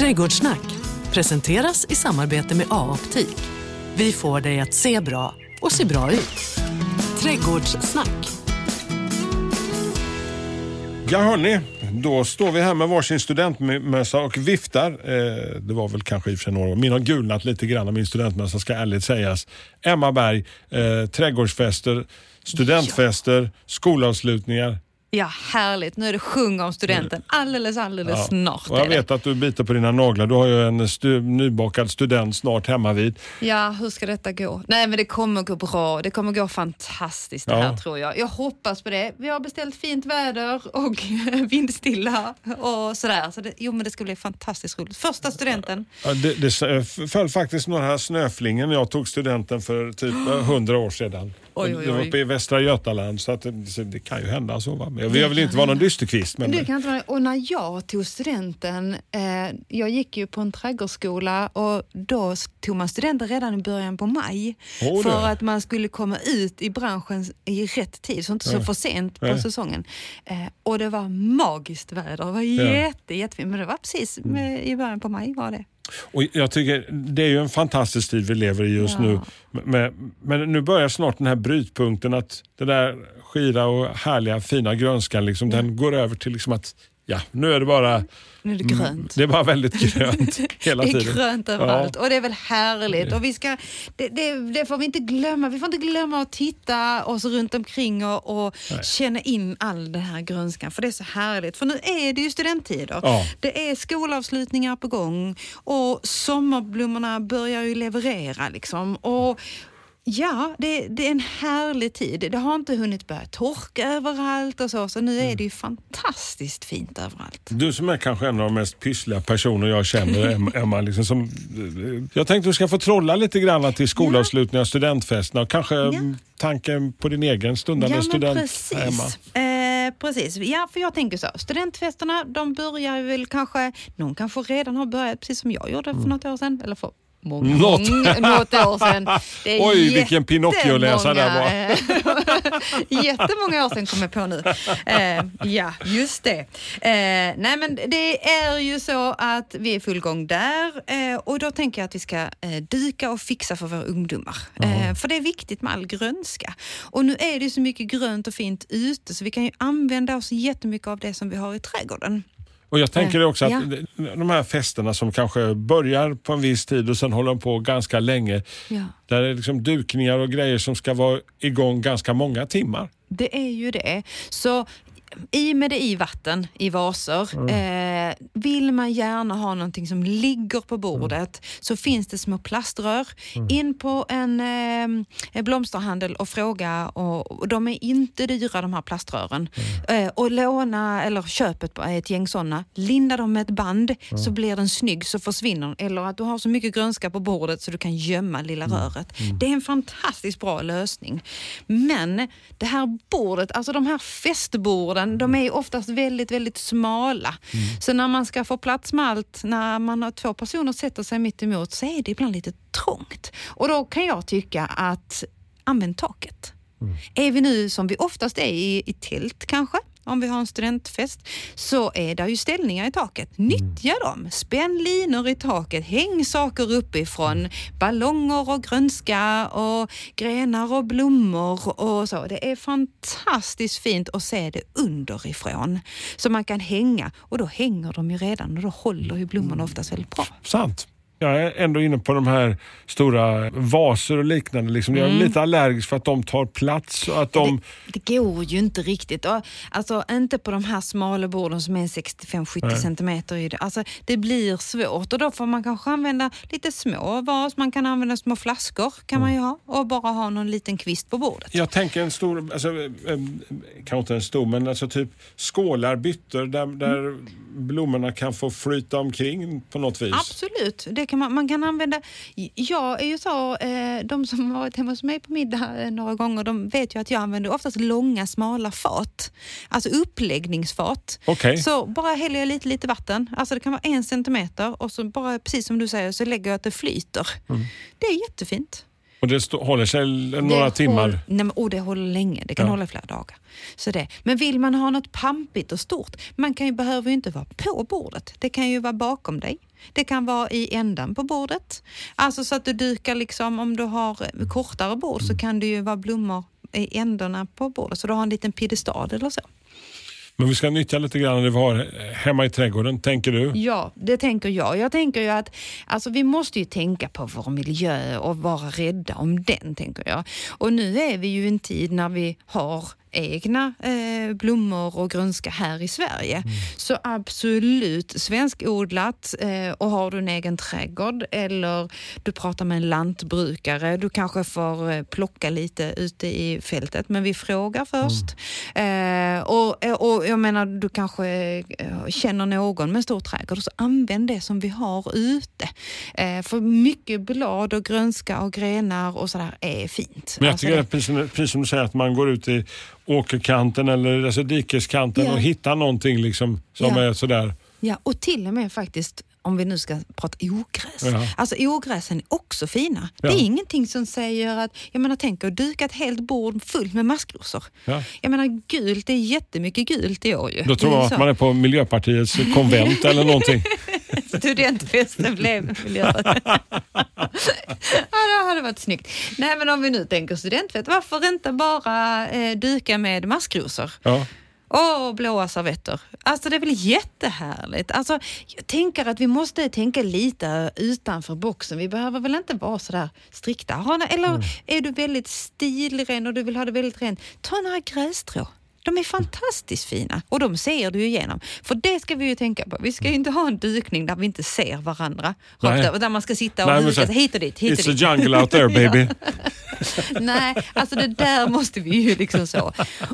Trädgårdssnack presenteras i samarbete med A-optik. Vi får dig att se bra och se bra ut. Trädgårdssnack. Ja hörni, då står vi här med varsin studentmössa och viftar. Eh, det var väl kanske i och för sig några år. Min har gulnat lite grann, min studentmössa ska ärligt sägas. Emma Berg, eh, trädgårdsfester, studentfester, skolavslutningar. Ja, härligt. Nu är det sjung om studenten alldeles, alldeles Ja. snart. Och jag vet att du biter på dina naglar. Du har ju en stu- nybakad student snart hemma vid. Ja, hur ska detta gå? Nej, men det kommer gå bra. Det kommer gå fantastiskt det Ja. här tror jag. Jag hoppas på det. Vi har beställt fint väder och vindstilla och sådär. Så det, jo, men det ska bli fantastiskt roligt. Första studenten. Ja, det, det föll faktiskt några snöflingor när jag tog studenten för typ hundra år sedan. Oj, oj, oj. uppe i Västra Götaland så, att så det kan ju hända så. Va? Men jag vill inte vara någon dysterkvist. Men, Det kan inte vara, och när jag tog studenten, eh, jag gick ju på en trädgårdsskola och då tog man studenten redan i början på maj. Åh, för att man skulle komma ut i branschen i rätt tid, så inte så för sent på Nej. säsongen. Eh, och det var magiskt väder, det var Ja. Mm. jätte, jättefint. Men det var precis med, i början på maj var det. Och jag tycker det är ju en fantastisk tid vi lever i just Ja. nu. Men, men nu börjar snart den här brytpunkten att det där skira och härliga fina grönskan liksom, den går över till liksom att ja, nu är det bara Nu är det grönt. det är bara väldigt grönt hela Det är tiden. grönt överallt och det är väl härligt. Och vi ska, det, det, det får vi inte glömma. Vi får inte glömma att titta oss runt omkring och, och känna in all den här grönskan. För det är så härligt. För nu är det ju studenttider. Ja. Det är skolavslutningar på gång och sommarblommorna börjar ju leverera. Liksom. Och Ja, det, det är en härlig tid. Det har inte hunnit börja torka överallt och så, så nu är det ju fantastiskt fint överallt. Du som är kanske en av de mest pyssliga personer jag känner, Em- Emma. Liksom, som, jag tänkte du ska få trolla lite grann till skolavslutningar och studentfesterna och kanske mm, tanken på din egen stundande Ja, student precis. Emma. Eh, precis. Ja, för jag tänker så. Studentfesterna, de börjar väl kanske, någon kanske redan har börjat, precis som jag gjorde för något år sedan. Eller för många, Mm. Något. många, något år sedan. Oj, vilken Pinocchio-läsare det var. Jättemånga år sedan kom jag på nu. Eh, ja, just det. Eh, nej, men det är ju så att vi är i full gång där eh, och då tänker jag att vi ska eh, dyka och fixa för våra ungdomar. Eh, för det är viktigt med all grönska. Och nu är det så mycket grönt och fint ute så vi kan ju använda oss jättemycket av det som vi har i trädgården. Och jag tänker Eh, också att ja. de här festerna som kanske börjar på en viss tid och sen håller de på ganska länge. Ja. Där är liksom dukningar och grejer som ska vara igång ganska många timmar. Det är ju det. Så i med det i vatten i vaser. Eh, vill man gärna ha någonting som ligger på bordet så finns det små plaströr. In på en, eh, blomsterhandel och fråga. Och, och de är inte dyra de här plaströren. Eh, och låna eller köp ett, ett gäng sådana. Linda dem med ett band så blir den snygg så försvinner den. Eller att du har så mycket grönska på bordet så du kan gömma lilla röret. Det är en fantastiskt bra lösning. Men det här bordet, alltså de här festborden, de är ju oftast väldigt, väldigt smala. Så när man ska få plats med allt, när man har två personer sätter sig mitt emot så är det ibland lite trångt. Och då kan jag tycka att använd taket. Är vi nu som vi oftast är i, i tält kanske, om vi har en studentfest, så är det ju ställningar i taket. Nyttja dem. Spänn linor i taket. Häng saker uppifrån. Ballonger och grönska och grenar och blommor och så. Det är fantastiskt fint att se det underifrån. Så man kan hänga och då hänger de ju redan och då håller ju blommorna oftast väldigt bra. Sant. Jag är ändå inne på de här stora vaser och liknande. Liksom. Jag är Mm. lite allergisk för att de tar plats. Och att de, Det, det går ju inte riktigt. Alltså inte på de här smala borden som är 65-70 centimeter i det. Alltså det blir svårt och då får man kanske använda lite små vas. Man kan använda små flaskor kan man ju ha och bara ha någon liten kvist på bordet. jag tänker en stor, alltså, kanske inte en stor, men alltså typ skålar, byttor där, där blommorna kan få flyta omkring på något vis. Absolut, det kan man, man kan använda. Jag är ju så, eh, de som har varit hemma hos mig på middag eh, några gånger, de vet ju att jag använder oftast långa smala fat. Alltså uppläggningsfat. Okej. Så bara häller jag lite, lite vatten, alltså det kan vara en centimeter och så bara precis som du säger så lägger jag att det flyter. Mm. Det är jättefint. Och det stå, håller sig några det timmar? Håll, nej, men, och det håller länge, det kan Ja. hålla i flera dagar. Så det. Men vill man ha något pampigt och stort, man kan ju, behöver ju inte vara på bordet. Det kan ju vara bakom dig. Det kan vara i ändan på bordet. Alltså så att du dukar liksom, om du har eh, kortare bord så kan det ju vara blommor i ändarna på bordet. Så du har en liten piedestal eller så. Men vi ska nyttja lite grann det vi har eh, hemma i trädgården, tänker du? Ja, det tänker jag. Jag tänker ju att alltså, vi måste ju tänka på vår miljö och vara rädda om den, tänker jag. Och nu är vi ju i en tid när vi har egna eh, blommor och grönska här i Sverige. Så absolut svenskodlat eh, och har du en egen trädgård eller du pratar med en lantbrukare, du kanske får eh, plocka lite ute i fältet men vi frågar först. Eh, och, och jag menar du kanske eh, känner någon med stor trädgård så använd det som vi har ute. Eh, för mycket blad och grönska och grenar och sådär är fint. Men jag Alltså tycker det- att precis, precis som du säger att man går ut i åkerkanten eller alltså dikeskanten Ja. och hittar någonting liksom som Ja. är sådär. Ja, och till och med faktiskt om vi nu ska prata ogräs. Ja. Alltså ogräsen är också fina. Ja. Det är ingenting som säger att, jag menar tänk att duka ett helt bord fullt med maskrosor. Ja. Jag menar gult, det är jättemycket gult i år ju. Då tror man att man är på Miljöpartiets konvent eller någonting. Studentfesten blev Miljöpartiet. ja, det hade varit snyggt. Nej, men om vi nu tänker studentfest, varför inte bara eh, duka med maskrosor? Ja. Och blåa servetter. Alltså det är väl jättehärligt. Alltså, jag tänker att vi måste tänka lite utanför boxen. Vi behöver väl inte vara sådär strikta. Eller Mm. är du väldigt stilren och du vill ha det väldigt rent, ta några grässtrå. De är fantastiskt fina och de ser du igenom. För det ska vi ju tänka på. Vi ska ju inte ha en dukning där vi inte ser varandra. Över, där man ska sitta och Nej, så- sig hit och dit. Hit och It's a dit. jungle out there baby. Nej, alltså det där måste vi ju liksom så.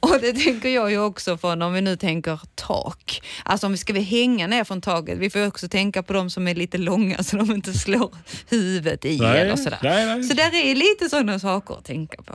Och det tänker jag ju också från om vi nu tänker tak. Alltså om vi ska vi hänga ner från taket, vi får också tänka på de som är lite långa så de inte slår huvudet i Nej, eller sådär. nej, nej. Så där är lite sådana saker att tänka på.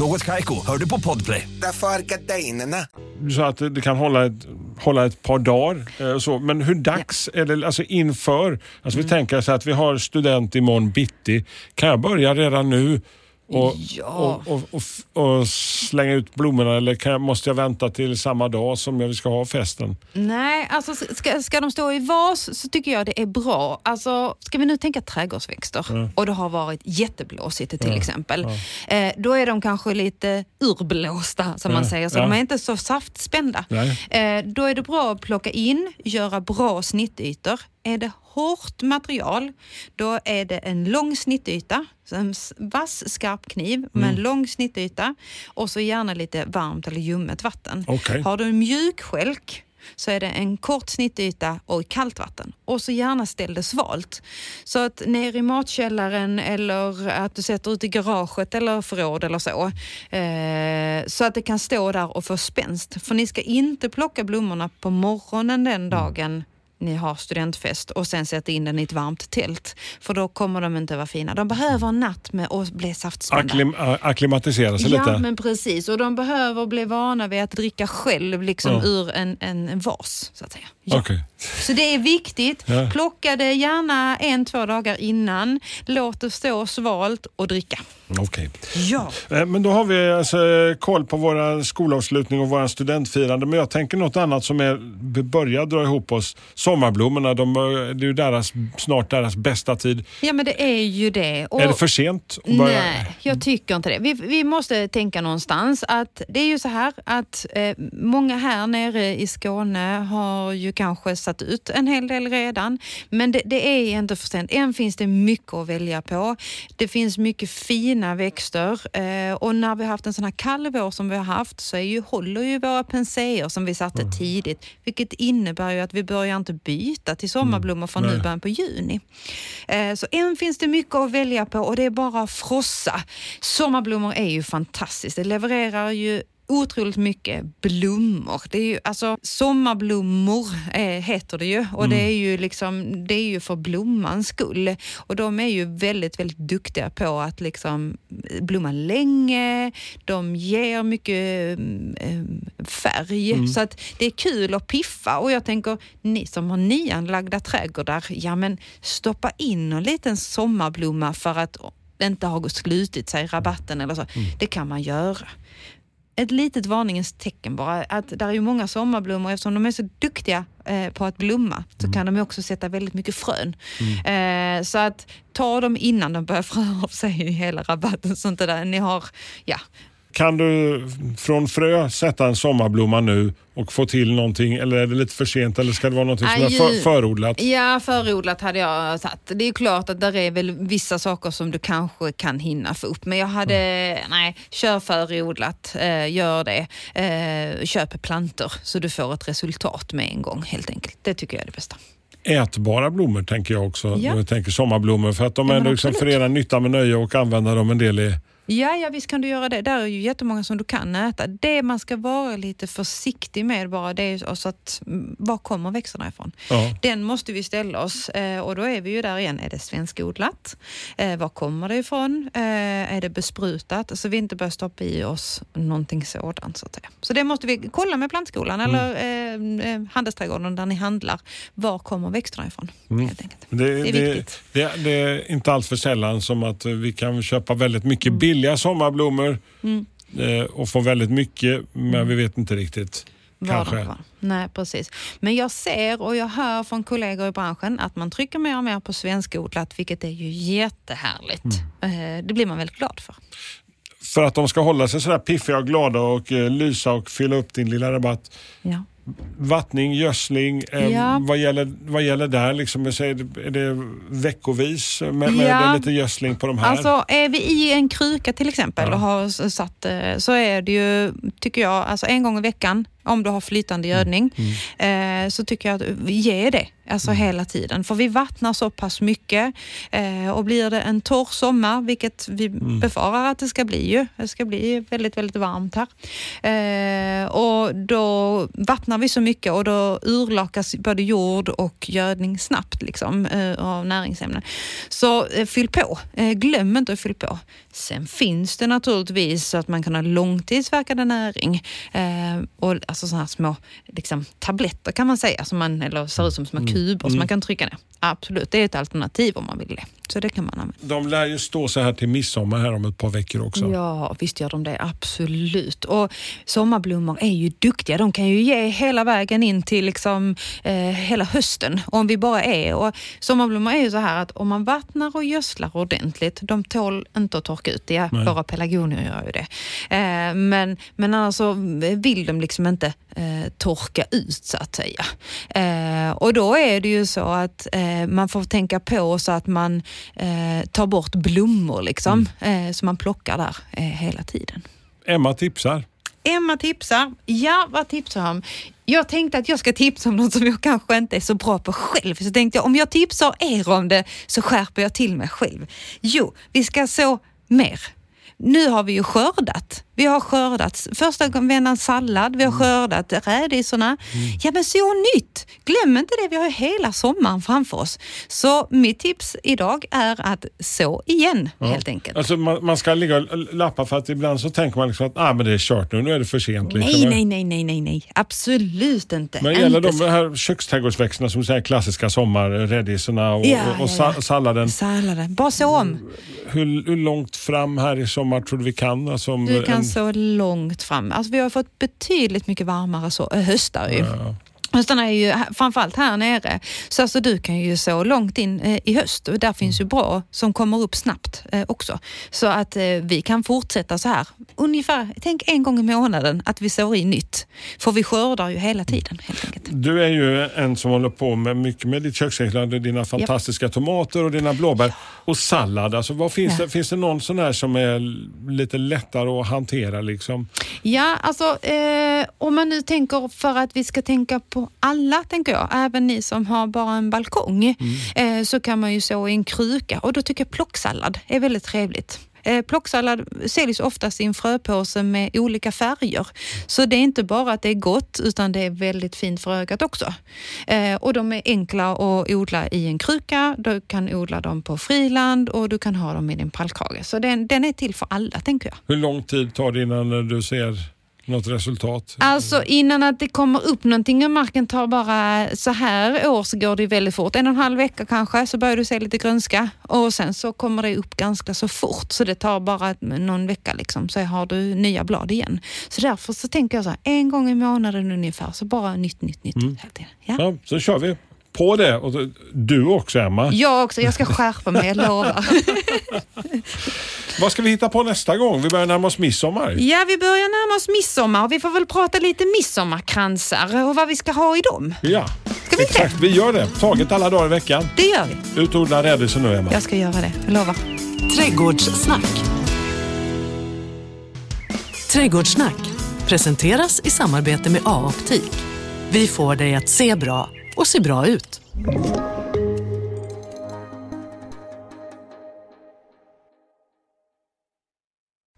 Något Kaiko, hör du på Podplay. Därför är gardinerna. Så att det kan hålla ett, hålla ett par dagar. eh, Så. Men hur dags är det alltså inför? Alltså Mm. vi tänker så att vi har student imorgon bitti. Kan jag börja redan nu? Och, Ja. och, och, och, slänga ut blommorna eller kan jag, måste jag vänta till samma dag som vi ska ha festen? Nej, alltså ska, ska de stå i vas så tycker jag det är bra. Alltså, ska vi nu tänka trädgårdsväxter och det har varit jätteblåsigt till exempel. Eh, då är de kanske lite urblåsta som man Ja, säger, så ja. de är inte så saftspända. Eh, då är det bra att plocka in, göra bra snittytor. Är det hårt material, då är det en lång snittyta, en vass skarp kniv med Mm. en lång snittyta och så gärna lite varmt eller ljummet vatten. Okej. Har du en mjuk stjälk så är det en kort snittyta och kallt vatten. Och så gärna ställ det svalt. Så att ner i matkällaren eller att du sätter ut i garaget eller förråd eller så. Eh, så att det kan stå där och få spänst. För ni ska inte plocka blommorna på morgonen den dagen ni har studentfest och sen sätta in den i ett varmt tält. För då kommer de inte vara fina. De behöver en natt med att bli saftspända. Akklim, akklimatisera sig Ja, lite? men precis. Och de behöver bli vana vid att dricka själv liksom Ja. ur en, en, vas, så att säga. Ja. Okej. Så det är viktigt. Ja. Plocka det gärna en, två dagar innan. Låt det stå svalt och dricka. Okej. Ja. Eh, Men då har vi alltså koll på våra skolavslutning och våra studentfirande. Men jag tänker något annat som är, vi börjar dra ihop oss. Sommarblommorna, de, eh, det är ju deras, snart deras bästa tid. Ja, men det är ju det. Och- Är det för sent? Nej, jag tycker inte det. Vi, vi måste tänka någonstans att det är ju så här att eh, många här nere i Skåne har ju kanske satt ut en hel del redan. Men det, det är inte för sent. Än finns det mycket att välja på. Det finns mycket fina växter eh, och när vi har haft en sån här kall vår som vi har haft så är ju, håller ju våra penseer som vi satte tidigt, vilket innebär ju att vi börjar inte byta till sommarblommor från nu början på juni. Eh, Så än finns det mycket att välja på och det är bara frossa. Sommarblommor är ju fantastiskt. Det levererar ju otroligt mycket blommor. Det är ju, alltså, sommarblommor eh, heter det ju och det, är ju liksom, det är ju för blommans skull. Och de är ju väldigt, väldigt duktiga på att liksom blomma länge. De ger mycket eh, färg så att det är kul att piffa och jag tänker ni som har nyanlagda trädgårdar, ja men stoppa in en liten sommarblomma för att inte ha slutit sig rabatten eller så. Det kan man göra ett litet varningens tecken bara. Att där är ju många sommarblommor, eftersom de är så duktiga eh, på att blomma, så kan de också sätta väldigt mycket frön. Eh, så att ta dem innan de börjar frö av sig i hela rabatten. Så inte där. Ni har, ja, Kan du från frö sätta en sommarblomma nu och få till någonting eller är det lite för sent eller ska det vara någonting som är för, förodlat? Ja, förodlat hade jag satt. Det är klart att där är väl vissa saker som du kanske kan hinna få upp. Men jag hade, nej, kör förodlat, eh, gör det. Eh, köp plantor så du får ett resultat med en gång helt enkelt. Det tycker jag är det bästa. Ätbara blommor tänker jag också. Ja. Jag tänker sommarblommor för att de Ja, ändå liksom förenar nytta med nöje och använda dem en del i Ja, ja, visst kan du göra det. Där är ju jättemånga som du kan äta. Det man ska vara lite försiktig med bara, det är så att mm, var kommer växterna ifrån? Ja. Den måste vi ställa oss eh, och då är vi ju där igen. Är det svenskodlat? Eh, var kommer det ifrån? Eh, är det besprutat? Så vi inte börjar stoppa i oss någonting sådant. Så, att säga. så det måste vi kolla med plantskolan eller eh, handelsträdgården där ni handlar. Var kommer växterna ifrån? Enkelt. Det, Det är viktigt. det, det är inte allt för sällan som att vi kan köpa väldigt mycket billiga sommarblommor Mm. eh, och få väldigt mycket men vi vet inte riktigt. Kanske. var. Nej, precis. Men jag ser och jag hör från kollegor i branschen att man trycker mer och mer på svenskodlat, vilket är ju jättehärligt. Mm. Eh, Det blir man väldigt glad för. För att de ska hålla sig sådär piffiga och glada och eh, lysa och fylla upp din lilla rabatt. Ja. Vattning, gödsling, eh, Ja. vad, gäller, vad gäller där? Liksom, är, det, är det veckovis med, med Ja. lite gödsling på de här? Alltså är vi i en kruka till exempel Ja. och har satt, eh, så är det ju, tycker jag, alltså en gång i veckan om du har flytande Mm. gödning, eh, så tycker jag att ger det alltså Mm. hela tiden. För vi vattnar så pass mycket eh, och blir det en torr sommar, vilket vi Mm. befarar att det ska bli ju. Det ska bli väldigt, väldigt varmt här. Eh, och då vattnar vi så mycket och då urlakas både jord och gödning snabbt liksom, eh, av näringsämnen. Så eh, fyll på. Eh, glöm inte att fylla på. Sen finns det naturligtvis så att man kan ha långtidsverkande näring. Eh, och alltså sådana här små liksom, tabletter kan man säga, som man, eller ser ut som små kuber som man kan trycka ner. Absolut, det är ett alternativ om man vill det. Så det kan man använda. De lär ju stå så här till midsommar här om ett par veckor också. Ja, visst gör de det. Absolut. Och sommarblommor är ju duktiga. De kan ju ge hela vägen in till liksom, eh, hela hösten om vi bara är. Och sommarblommor är ju så här att om man vattnar och gödslar ordentligt, de tål inte att torka ut. Nej. våra pelargonier gör ju det. Eh, men, men annars så vill de liksom inte eh, torka ut så att säga. Eh, och då är det ju så att eh, man får tänka på så att man eh, tar bort blommor liksom, eh, som man plockar där eh, hela tiden. Emma tipsar. Emma tipsar. Ja, vad tipsar om? Jag tänkte att jag ska tipsa om något som jag kanske inte är så bra på själv. Så tänkte jag om jag tipsar er om det så skärper jag till mig själv. Jo, vi ska så mer. Nu har vi ju skördat. Vi har skördat första vändan sallad, vi har skördat rädisorna. Ja men så nytt! Glöm inte det, vi har ju hela sommaren framför oss. Så mitt tips idag är att så igen helt enkelt. Alltså man, man ska ligga och lappa för att ibland så tänker man liksom att ah, men det är kört nu, nu är det för sent. Liksom. Nej, nej, nej, nej, nej, nej. Absolut inte. Men gäller Inte de här köksträdgårdsväxterna som säger klassiska sommarrädisorna och, Ja, och, och ja, ja. salladen. Salladen. Bara så om. Hur, hur långt fram här i sommar tror du vi kan? Alltså, Du kan en, så långt fram. Alltså, vi har fått betydligt mycket varmare så, äh, höstar ju. Ja. Höstarna är ju framförallt här nere. Så alltså, du kan ju så långt in eh, i höst. Och där finns ju bra som kommer upp snabbt eh, också. Så att eh, vi kan fortsätta så här. Ungefär, tänk en gång i månaden att vi sår i nytt. För vi skördar ju hela tiden helt enkelt. Du är ju en som håller på med mycket med ditt köksträdgård, dina fantastiska tomater och dina blåbär och sallad. Alltså, vad finns, Ja. det, finns det någon sån här som är lite lättare att hantera? Liksom? Ja, alltså eh, om man nu tänker för att vi ska tänka på på alla, tänker jag. Även ni som har bara en balkong. Mm. Eh, så kan man ju så i en kruka och då tycker jag plocksallad är väldigt trevligt. Eh, plocksallad säljs oftast i en fröpåse med olika färger. Så det är inte bara att det är gott utan det är väldigt fint för ögat också. Eh, och de är enkla att odla i en kruka. Du kan odla dem på friland och du kan ha dem i din pallkrage. Så den, den är till för alla tänker jag. Hur lång tid tar det innan du ser något resultat? Alltså innan att det kommer upp någonting ur marken tar bara så här år så går det väldigt fort. En och en halv vecka kanske så börjar du se lite grönska och sen så kommer det upp ganska så fort så det tar bara någon vecka liksom så har du nya blad igen. Så därför så tänker jag så här en gång i månaden ungefär så bara nytt, nytt, nytt. tiden. Ja. Ja, så kör vi på det. Och du också Emma. Jag också, jag ska skärpa mig, jag lovar. Vad ska vi hitta på nästa gång? Vi börjar närma oss midsommar. Ja, vi börjar närma oss midsommar och vi får väl prata lite midsommarkransar och vad vi ska ha i dem. Ja, Ska vi exakt. Vi gör det. Taget alla dagar i veckan. Det gör vi. Ut och odla rädisor nu Emma. Jag ska göra det, jag lovar. Trädgårdssnack. Trädgårdssnack presenteras i samarbete med A-optik. Vi får dig att se bra och se bra ut.